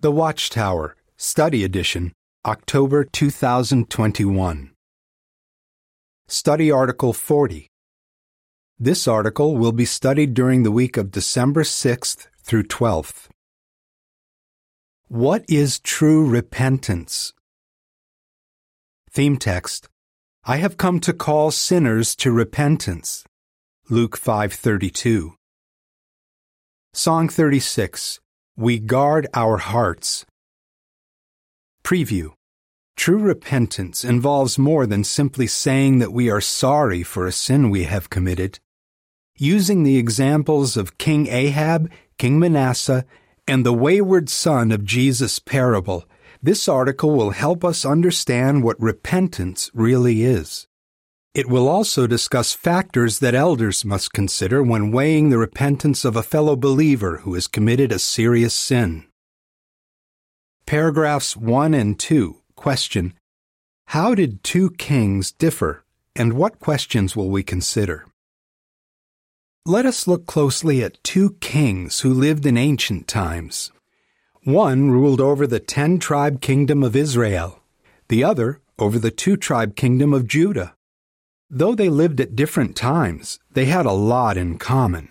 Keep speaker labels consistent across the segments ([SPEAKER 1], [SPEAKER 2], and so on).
[SPEAKER 1] The Watchtower, Study Edition, October 2021. Study Article 40. This article will be studied during the week of December 6th through 12th. What is true repentance? Theme text I have come to call sinners to repentance. Luke 5:32. Song 36 We guard our hearts. Preview True repentance involves more than simply saying that we are sorry for a sin we have committed. Using the examples of King Ahab, King Manasseh, and the wayward son of Jesus' parable, this article will help us understand what repentance really is. It will also discuss factors that elders must consider when weighing the repentance of a fellow believer who has committed a serious sin. Paragraphs 1 and 2 question How did two kings differ, and what questions will we consider? Let us look closely at two kings who lived in ancient times. One ruled over the ten tribe kingdom of Israel, the other over the two tribe kingdom of Judah. Though they lived at different times, they had a lot in common.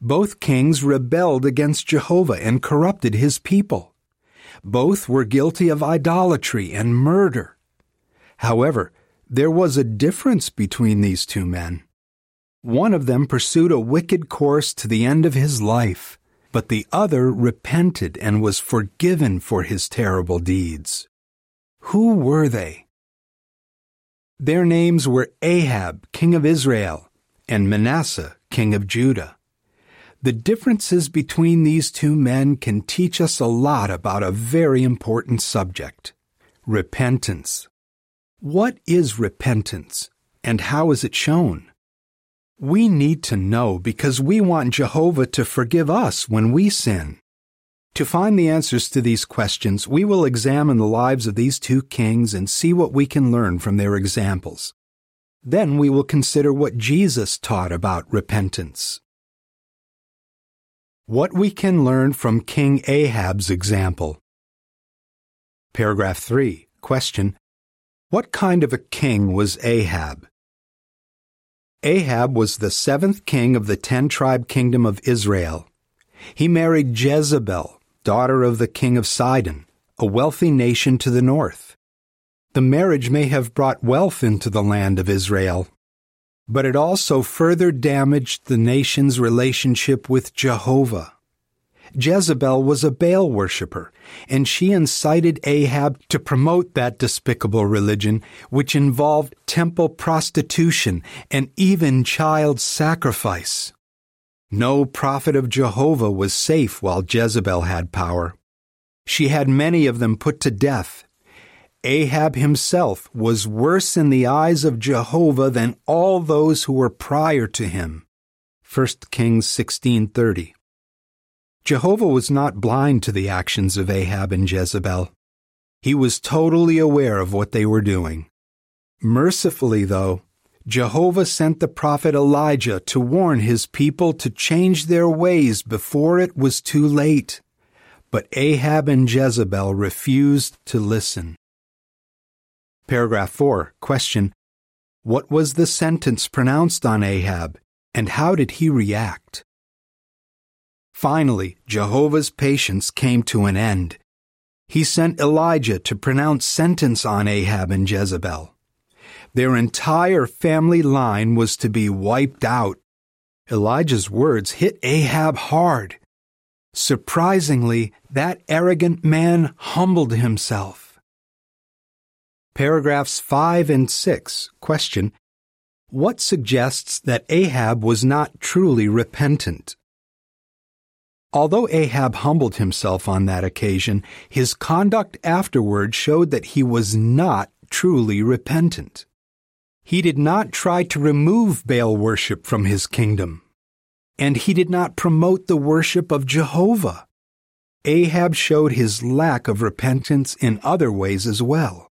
[SPEAKER 1] Both kings rebelled against Jehovah and corrupted his people. Both were guilty of idolatry and murder. However, there was a difference between these two men. One of them pursued a wicked course to the end of his life, but the other repented and was forgiven for his terrible deeds. Who were they? Their names were Ahab, king of Israel, and Manasseh, king of Judah. The differences between these two men can teach us a lot about a very important subject repentance. What is repentance, and how is it shown? We need to know because we want Jehovah to forgive us when we sin. To find the answers to these questions, we will examine the lives of these two kings and see what we can learn from their examples. Then we will consider what Jesus taught about repentance. What we can learn from King Ahab's example. Paragraph 3. Question. What kind of a king was Ahab? Ahab was the seventh king of the ten tribe kingdom of Israel. He married Jezebel, daughter of the king of Sidon, a wealthy nation to the north. The marriage may have brought wealth into the land of Israel, but it also further damaged the nation's relationship with Jehovah. Jezebel was a Baal worshiper, and she incited Ahab to promote that despicable religion, which involved temple prostitution and even child sacrifice. No prophet of Jehovah was safe while Jezebel had power. She had many of them put to death. Ahab himself was worse in the eyes of Jehovah than all those who were prior to him. 1 Kings 16:30. Jehovah was not blind to the actions of Ahab and Jezebel. He was totally aware of what they were doing. Mercifully, though, Jehovah sent the prophet Elijah to warn his people to change their ways before it was too late. But Ahab and Jezebel refused to listen. Paragraph 4. Question. What was the sentence pronounced on Ahab, and how did he react? Finally, Jehovah's patience came to an end. He sent Elijah to pronounce sentence on Ahab and Jezebel. Their entire family line was to be wiped out. Elijah's words hit Ahab hard. Surprisingly, that arrogant man humbled himself. Paragraphs 5 and 6 question What suggests that Ahab was not truly repentant? Although Ahab humbled himself on that occasion, his conduct afterward showed that he was not truly repentant. He did not try to remove Baal worship from his kingdom, and he did not promote the worship of Jehovah. Ahab showed his lack of repentance in other ways as well.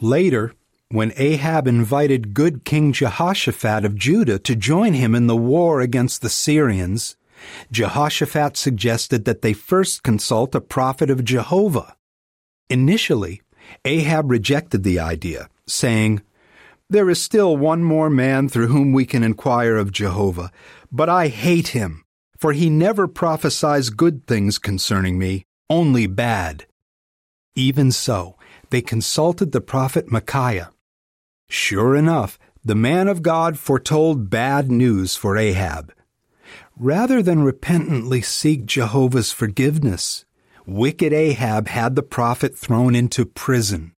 [SPEAKER 1] Later, when Ahab invited good King Jehoshaphat of Judah to join him in the war against the Syrians, Jehoshaphat suggested that they first consult a prophet of Jehovah. Initially, Ahab rejected the idea, saying, There is still one more man through whom we can inquire of Jehovah, but I hate him, for he never prophesies good things concerning me, only bad. Even so, they consulted the prophet Micaiah. Sure enough, the man of God foretold bad news for Ahab. Rather than repentantly seek Jehovah's forgiveness, wicked Ahab had the prophet thrown into prison.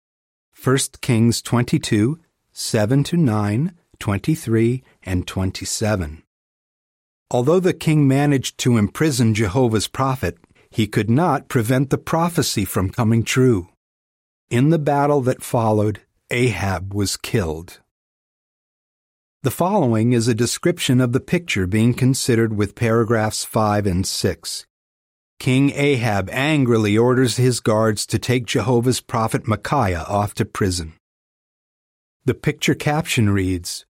[SPEAKER 1] 1 Kings 22, 7 to 9, 23, and 27. Although the king managed to imprison Jehovah's prophet, he could not prevent the prophecy from coming true. In the battle that followed, Ahab was killed. The following is a description of the picture being considered with paragraphs 5 and 6. King Ahab angrily orders his guards to take Jehovah's prophet Micaiah off to prison. The picture caption reads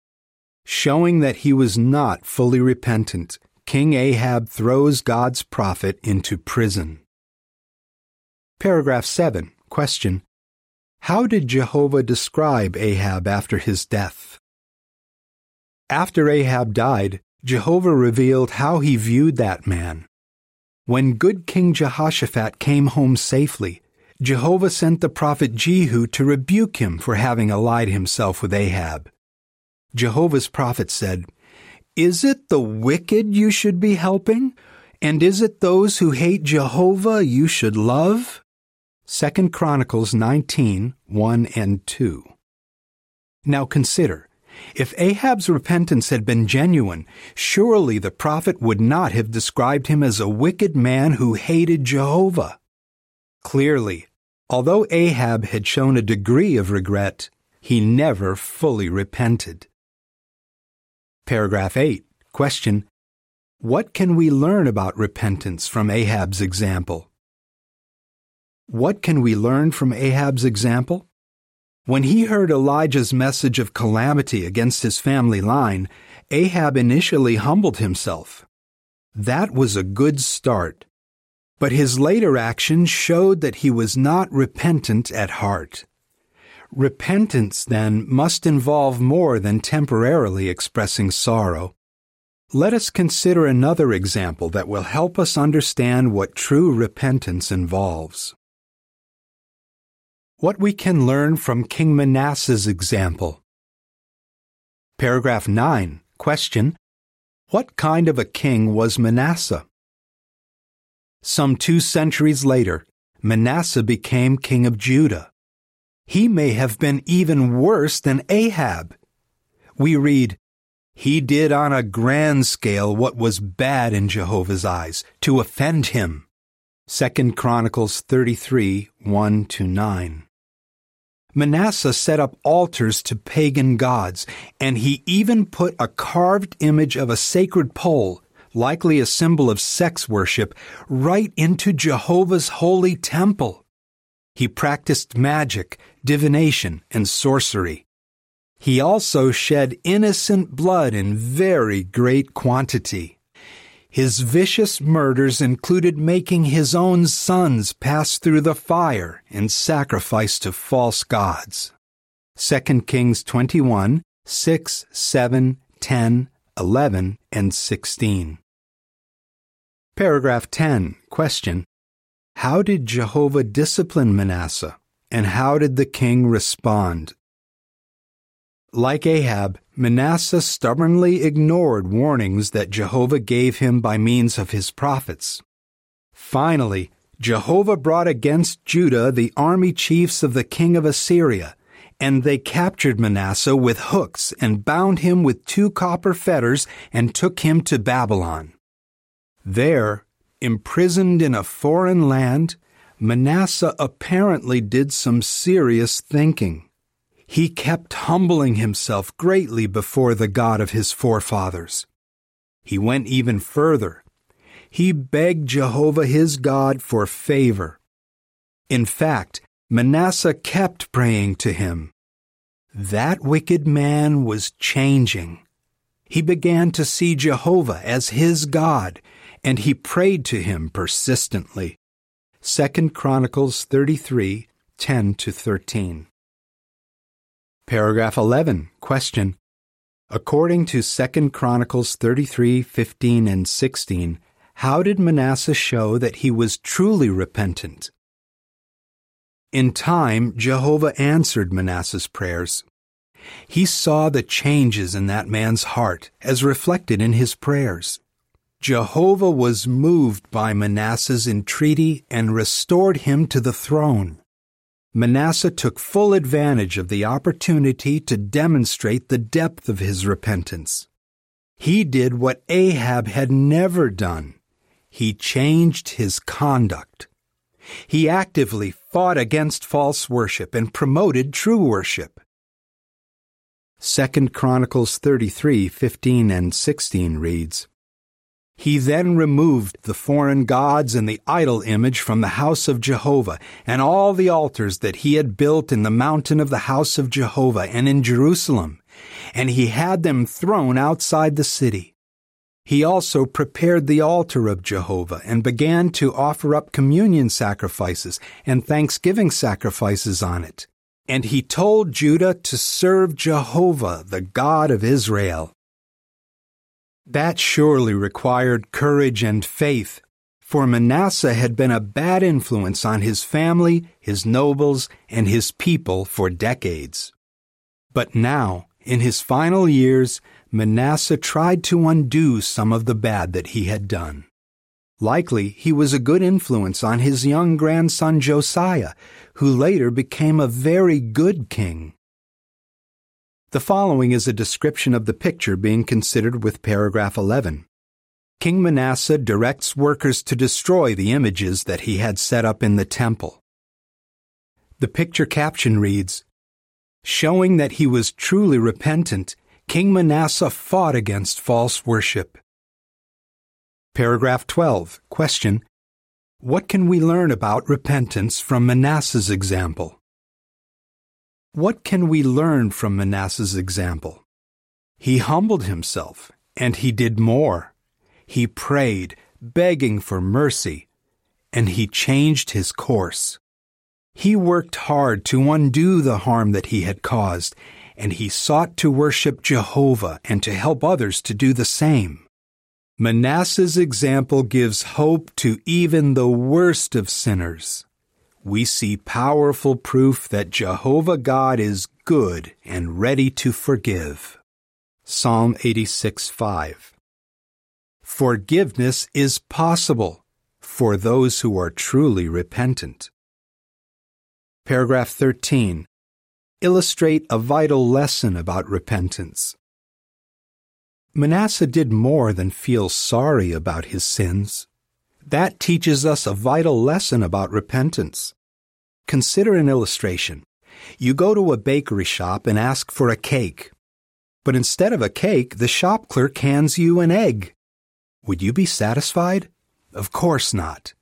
[SPEAKER 1] Showing that he was not fully repentant, King Ahab throws God's prophet into prison. Paragraph 7. Question How did Jehovah describe Ahab after his death? After Ahab died, Jehovah revealed how he viewed that man. When good King Jehoshaphat came home safely, Jehovah sent the prophet Jehu to rebuke him for having allied himself with Ahab. Jehovah's prophet said, Is it the wicked you should be helping? And is it those who hate Jehovah you should love? 2 Chronicles 19, 1 and 2. Now consider, if Ahab's repentance had been genuine, surely the prophet would not have described him as a wicked man who hated Jehovah. Clearly, although Ahab had shown a degree of regret, he never fully repented. Paragraph 8. Question. What can we learn about repentance from Ahab's example? What can we learn from Ahab's example? When he heard Elijah's message of calamity against his family line, Ahab initially humbled himself. That was a good start. But his later actions showed that he was not repentant at heart. Repentance, then, must involve more than temporarily expressing sorrow. Let us consider another example that will help us understand what true repentance involves. What we can learn from King Manasseh's example. Paragraph 9. Question. What kind of a king was Manasseh? Some two centuries later, Manasseh became king of Judah. He may have been even worse than Ahab. We read, He did on a grand scale what was bad in Jehovah's eyes, to offend him. 2 Chronicles 33, 1 9. Manasseh set up altars to pagan gods, and he even put a carved image of a sacred pole, likely a symbol of sex worship, right into Jehovah's holy temple. He practiced magic, divination, and sorcery. He also shed innocent blood in very great quantity. His vicious murders included making his own sons pass through the fire in sacrifice to false gods. 2 Kings 21, 6, 7, 10, 11, and 16. Paragraph 10. Question. How did Jehovah discipline Manasseh, and how did the king respond? Like Ahab, Manasseh stubbornly ignored warnings that Jehovah gave him by means of his prophets. Finally, Jehovah brought against Judah the army chiefs of the king of Assyria, and they captured Manasseh with hooks and bound him with two copper fetters and took him to Babylon. There, imprisoned in a foreign land, Manasseh apparently did some serious thinking. He kept humbling himself greatly before the God of his forefathers. He went even further. He begged Jehovah his God for favor. In fact, Manasseh kept praying to him. That wicked man was changing. He began to see Jehovah as his God, and he prayed to him persistently. 2 Chronicles 33 10 to 13. Paragraph 11. Question. According to 2 Chronicles 33 15 and 16, how did Manasseh show that he was truly repentant? In time, Jehovah answered Manasseh's prayers. He saw the changes in that man's heart as reflected in his prayers. Jehovah was moved by Manasseh's entreaty and restored him to the throne. Manasseh took full advantage of the opportunity to demonstrate the depth of his repentance. He did what Ahab had never done. He changed his conduct. He actively fought against false worship and promoted true worship. 2 Chronicles 33 15 and 16 reads, He then removed the foreign gods and the idol image from the house of Jehovah, and all the altars that he had built in the mountain of the house of Jehovah and in Jerusalem, and he had them thrown outside the city. He also prepared the altar of Jehovah and began to offer up communion sacrifices and thanksgiving sacrifices on it. And he told Judah to serve Jehovah, the God of Israel. That surely required courage and faith, for Manasseh had been a bad influence on his family, his nobles, and his people for decades. But now, in his final years, Manasseh tried to undo some of the bad that he had done. Likely, he was a good influence on his young grandson Josiah, who later became a very good king. The following is a description of the picture being considered with paragraph 11. King Manasseh directs workers to destroy the images that he had set up in the temple. The picture caption reads, Showing that he was truly repentant, King Manasseh fought against false worship. Paragraph 12. Question. What can we learn about repentance from Manasseh's example? What can we learn from Manasseh's example? He humbled himself, and he did more. He prayed, begging for mercy, and he changed his course. He worked hard to undo the harm that he had caused, and he sought to worship Jehovah and to help others to do the same. Manasseh's example gives hope to even the worst of sinners. We see powerful proof that Jehovah God is good and ready to forgive. Psalm 86 5. Forgiveness is possible for those who are truly repentant. Paragraph 13 illustrate a vital lesson about repentance. Manasseh did more than feel sorry about his sins. That teaches us a vital lesson about repentance. Consider an illustration. You go to a bakery shop and ask for a cake. But instead of a cake, the shop clerk hands you an egg. Would you be satisfied? Of course not.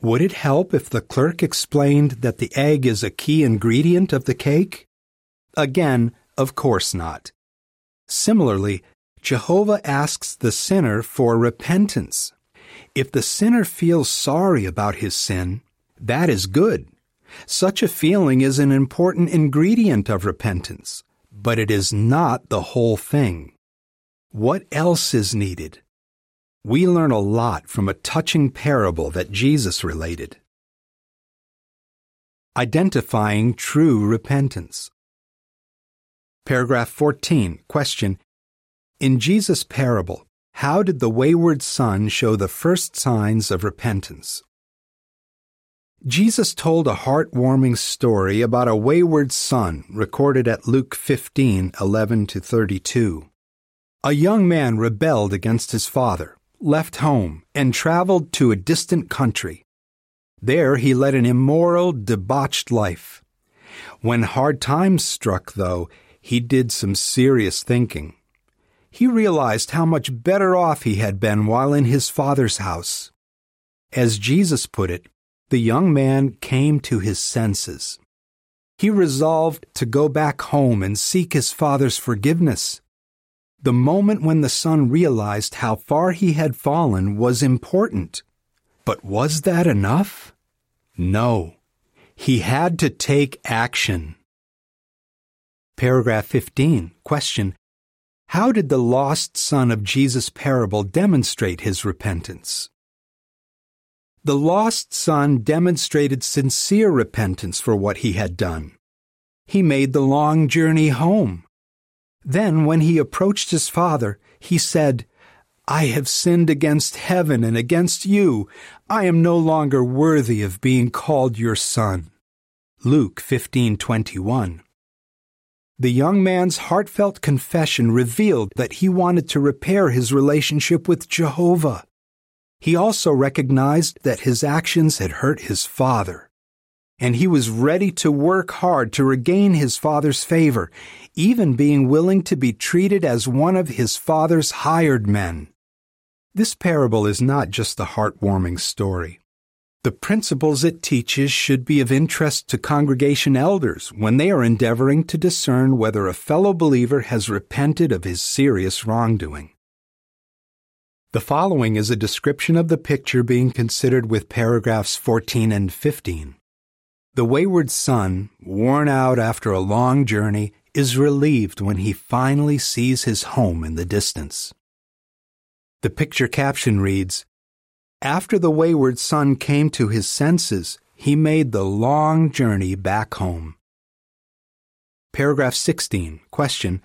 [SPEAKER 1] Would it help if the clerk explained that the egg is a key ingredient of the cake? Again, of course not. Similarly, Jehovah asks the sinner for repentance. If the sinner feels sorry about his sin, that is good. Such a feeling is an important ingredient of repentance, but it is not the whole thing. What else is needed? We learn a lot from a touching parable that Jesus related. Identifying true repentance. Paragraph 14. Question. In Jesus' parable, how did the wayward son show the first signs of repentance? Jesus told a heartwarming story about a wayward son recorded at Luke 15:11 to 32. A young man rebelled against his father, left home, and traveled to a distant country. There he led an immoral, debauched life. When hard times struck, though, he did some serious thinking. He realized how much better off he had been while in his father's house. As Jesus put it, the young man came to his senses. He resolved to go back home and seek his father's forgiveness. The moment when the son realized how far he had fallen was important. But was that enough? No. He had to take action. Paragraph 15. Question. How did the lost son of Jesus' parable demonstrate his repentance? The lost son demonstrated sincere repentance for what he had done. He made the long journey home. Then, when he approached his father, he said, I have sinned against heaven and against you. I am no longer worthy of being called your son. Luke 15:21. The young man's heartfelt confession revealed that he wanted to repair his relationship with Jehovah. He also recognized that his actions had hurt his father and he was ready to work hard to regain his father's favor, even being willing to be treated as one of his father's hired men. This parable is not just a heartwarming story. The principles it teaches should be of interest to congregation elders when they are endeavoring to discern whether a fellow believer has repented of his serious wrongdoing. The following is a description of the picture being considered with paragraphs 14 and 15. The wayward son, worn out after a long journey, is relieved when he finally sees his home in the distance. The picture caption reads After the wayward son came to his senses, he made the long journey back home. Paragraph 16. Question.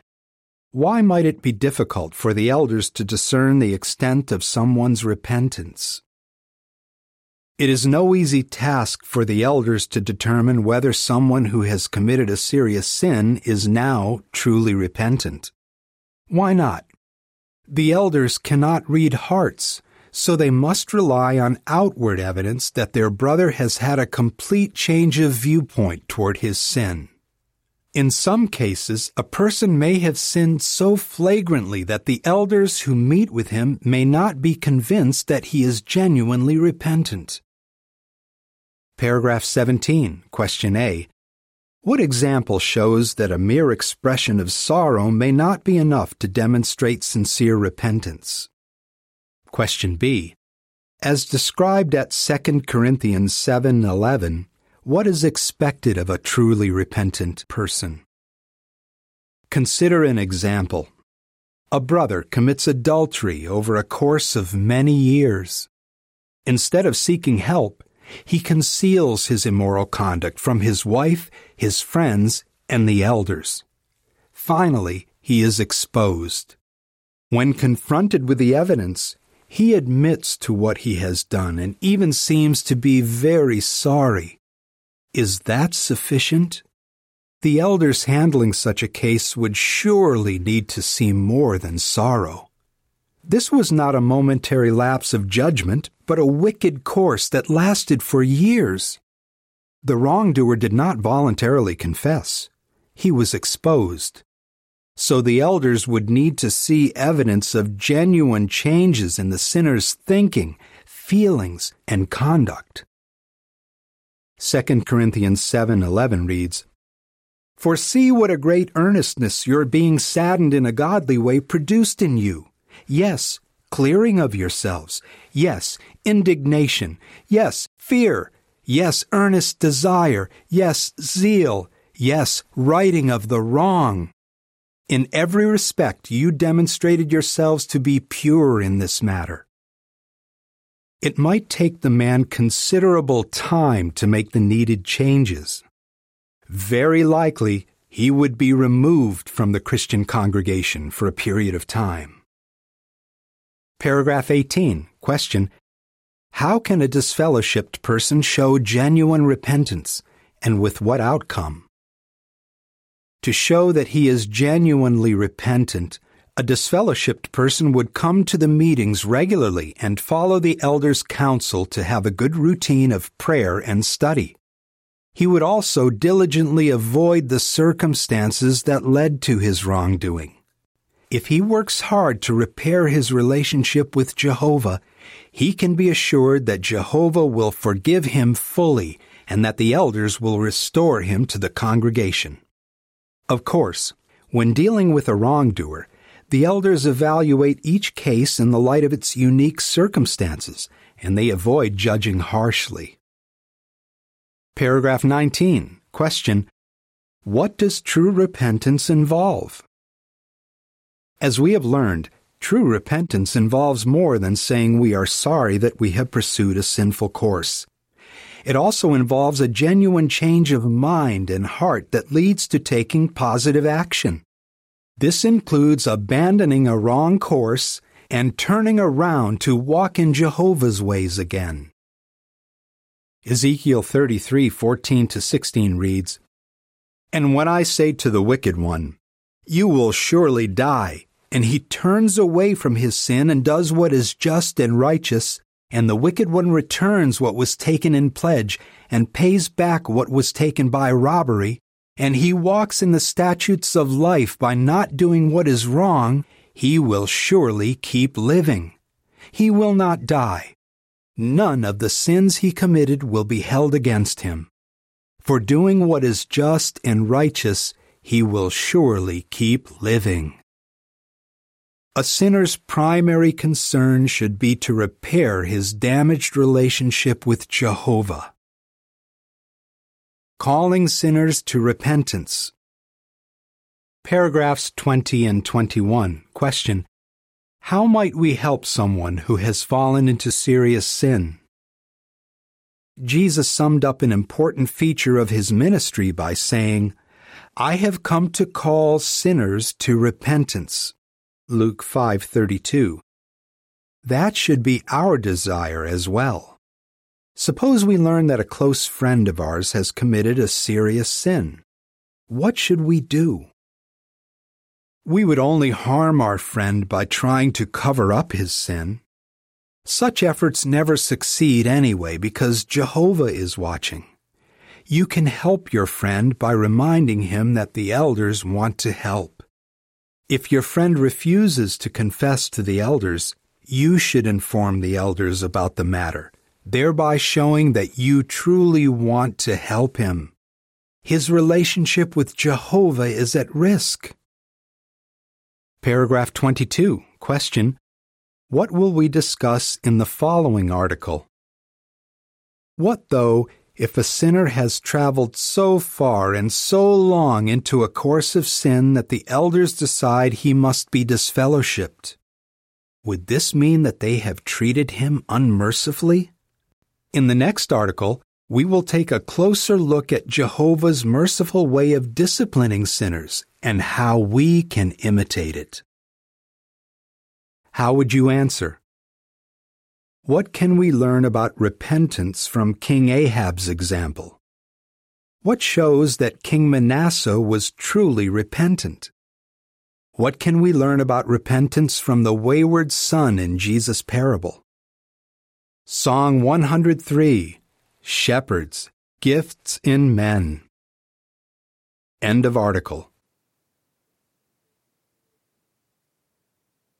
[SPEAKER 1] Why might it be difficult for the elders to discern the extent of someone's repentance? It is no easy task for the elders to determine whether someone who has committed a serious sin is now truly repentant. Why not? The elders cannot read hearts, so they must rely on outward evidence that their brother has had a complete change of viewpoint toward his sin. In some cases, a person may have sinned so flagrantly that the elders who meet with him may not be convinced that he is genuinely repentant. Paragraph 17, Question A. What example shows that a mere expression of sorrow may not be enough to demonstrate sincere repentance? Question B. As described at 2 Corinthians 7:11, what is expected of a truly repentant person? Consider an example. A brother commits adultery over a course of many years. Instead of seeking help, he conceals his immoral conduct from his wife, his friends, and the elders. Finally, he is exposed. When confronted with the evidence, he admits to what he has done and even seems to be very sorry. Is that sufficient? The elders handling such a case would surely need to see more than sorrow. This was not a momentary lapse of judgment, but a wicked course that lasted for years. The wrongdoer did not voluntarily confess. He was exposed. So the elders would need to see evidence of genuine changes in the sinner's thinking, feelings, and conduct. 2 Corinthians 7:11 reads, For see what a great earnestness your being saddened in a godly way produced in you Yes, clearing of yourselves. Yes, indignation. Yes, fear. Yes, earnest desire. Yes, zeal. Yes, righting of the wrong. In every respect, you demonstrated yourselves to be pure in this matter. It might take the man considerable time to make the needed changes. Very likely, he would be removed from the Christian congregation for a period of time. Paragraph 18. Question. How can a disfellowshipped person show genuine repentance, and with what outcome? To show that he is genuinely repentant, a disfellowshipped person would come to the meetings regularly and follow the elder's counsel to have a good routine of prayer and study. He would also diligently avoid the circumstances that led to his wrongdoing. If he works hard to repair his relationship with Jehovah, he can be assured that Jehovah will forgive him fully and that the elders will restore him to the congregation. Of course, when dealing with a wrongdoer, The elders evaluate each case in the light of its unique circumstances, and they avoid judging harshly. Paragraph 19. Question. What does true repentance involve? As we have learned, true repentance involves more than saying we are sorry that we have pursued a sinful course. It also involves a genuine change of mind and heart that leads to taking positive action. This includes abandoning a wrong course and turning around to walk in Jehovah's ways again. Ezekiel 33:14 to 16 reads, And when I say to the wicked one, You will surely die, and he turns away from his sin and does what is just and righteous, and the wicked one returns what was taken in pledge and pays back what was taken by robbery, and he walks in the statutes of life by not doing what is wrong, he will surely keep living. He will not die. None of the sins he committed will be held against him. For doing what is just and righteous, he will surely keep living. A sinner's primary concern should be to repair his damaged relationship with Jehovah calling sinners to repentance. Paragraphs 20 and 21. Question. How might we help someone who has fallen into serious sin? Jesus summed up an important feature of his ministry by saying, I have come to call sinners to repentance. Luke 5:32. That should be our desire as well. Suppose we learn that a close friend of ours has committed a serious sin. What should we do? We would only harm our friend by trying to cover up his sin. Such efforts never succeed anyway because Jehovah is watching. You can help your friend by reminding him that the elders want to help. If your friend refuses to confess to the elders, you should inform the elders about the matter thereby showing that you truly want to help him. His relationship with Jehovah is at risk. Paragraph 22. Question. What will we discuss in the following article? What though if a sinner has traveled so far and so long into a course of sin that the elders decide he must be disfellowshipped? Would this mean that they have treated him unmercifully? In the next article, we will take a closer look at Jehovah's merciful way of disciplining sinners and how we can imitate it. How would you answer? What can we learn about repentance from King Ahab's example? What shows that King Manasseh was truly repentant? What can we learn about repentance from the wayward son in Jesus' parable? Song 103 Shepherds, Gifts in Men. End of article.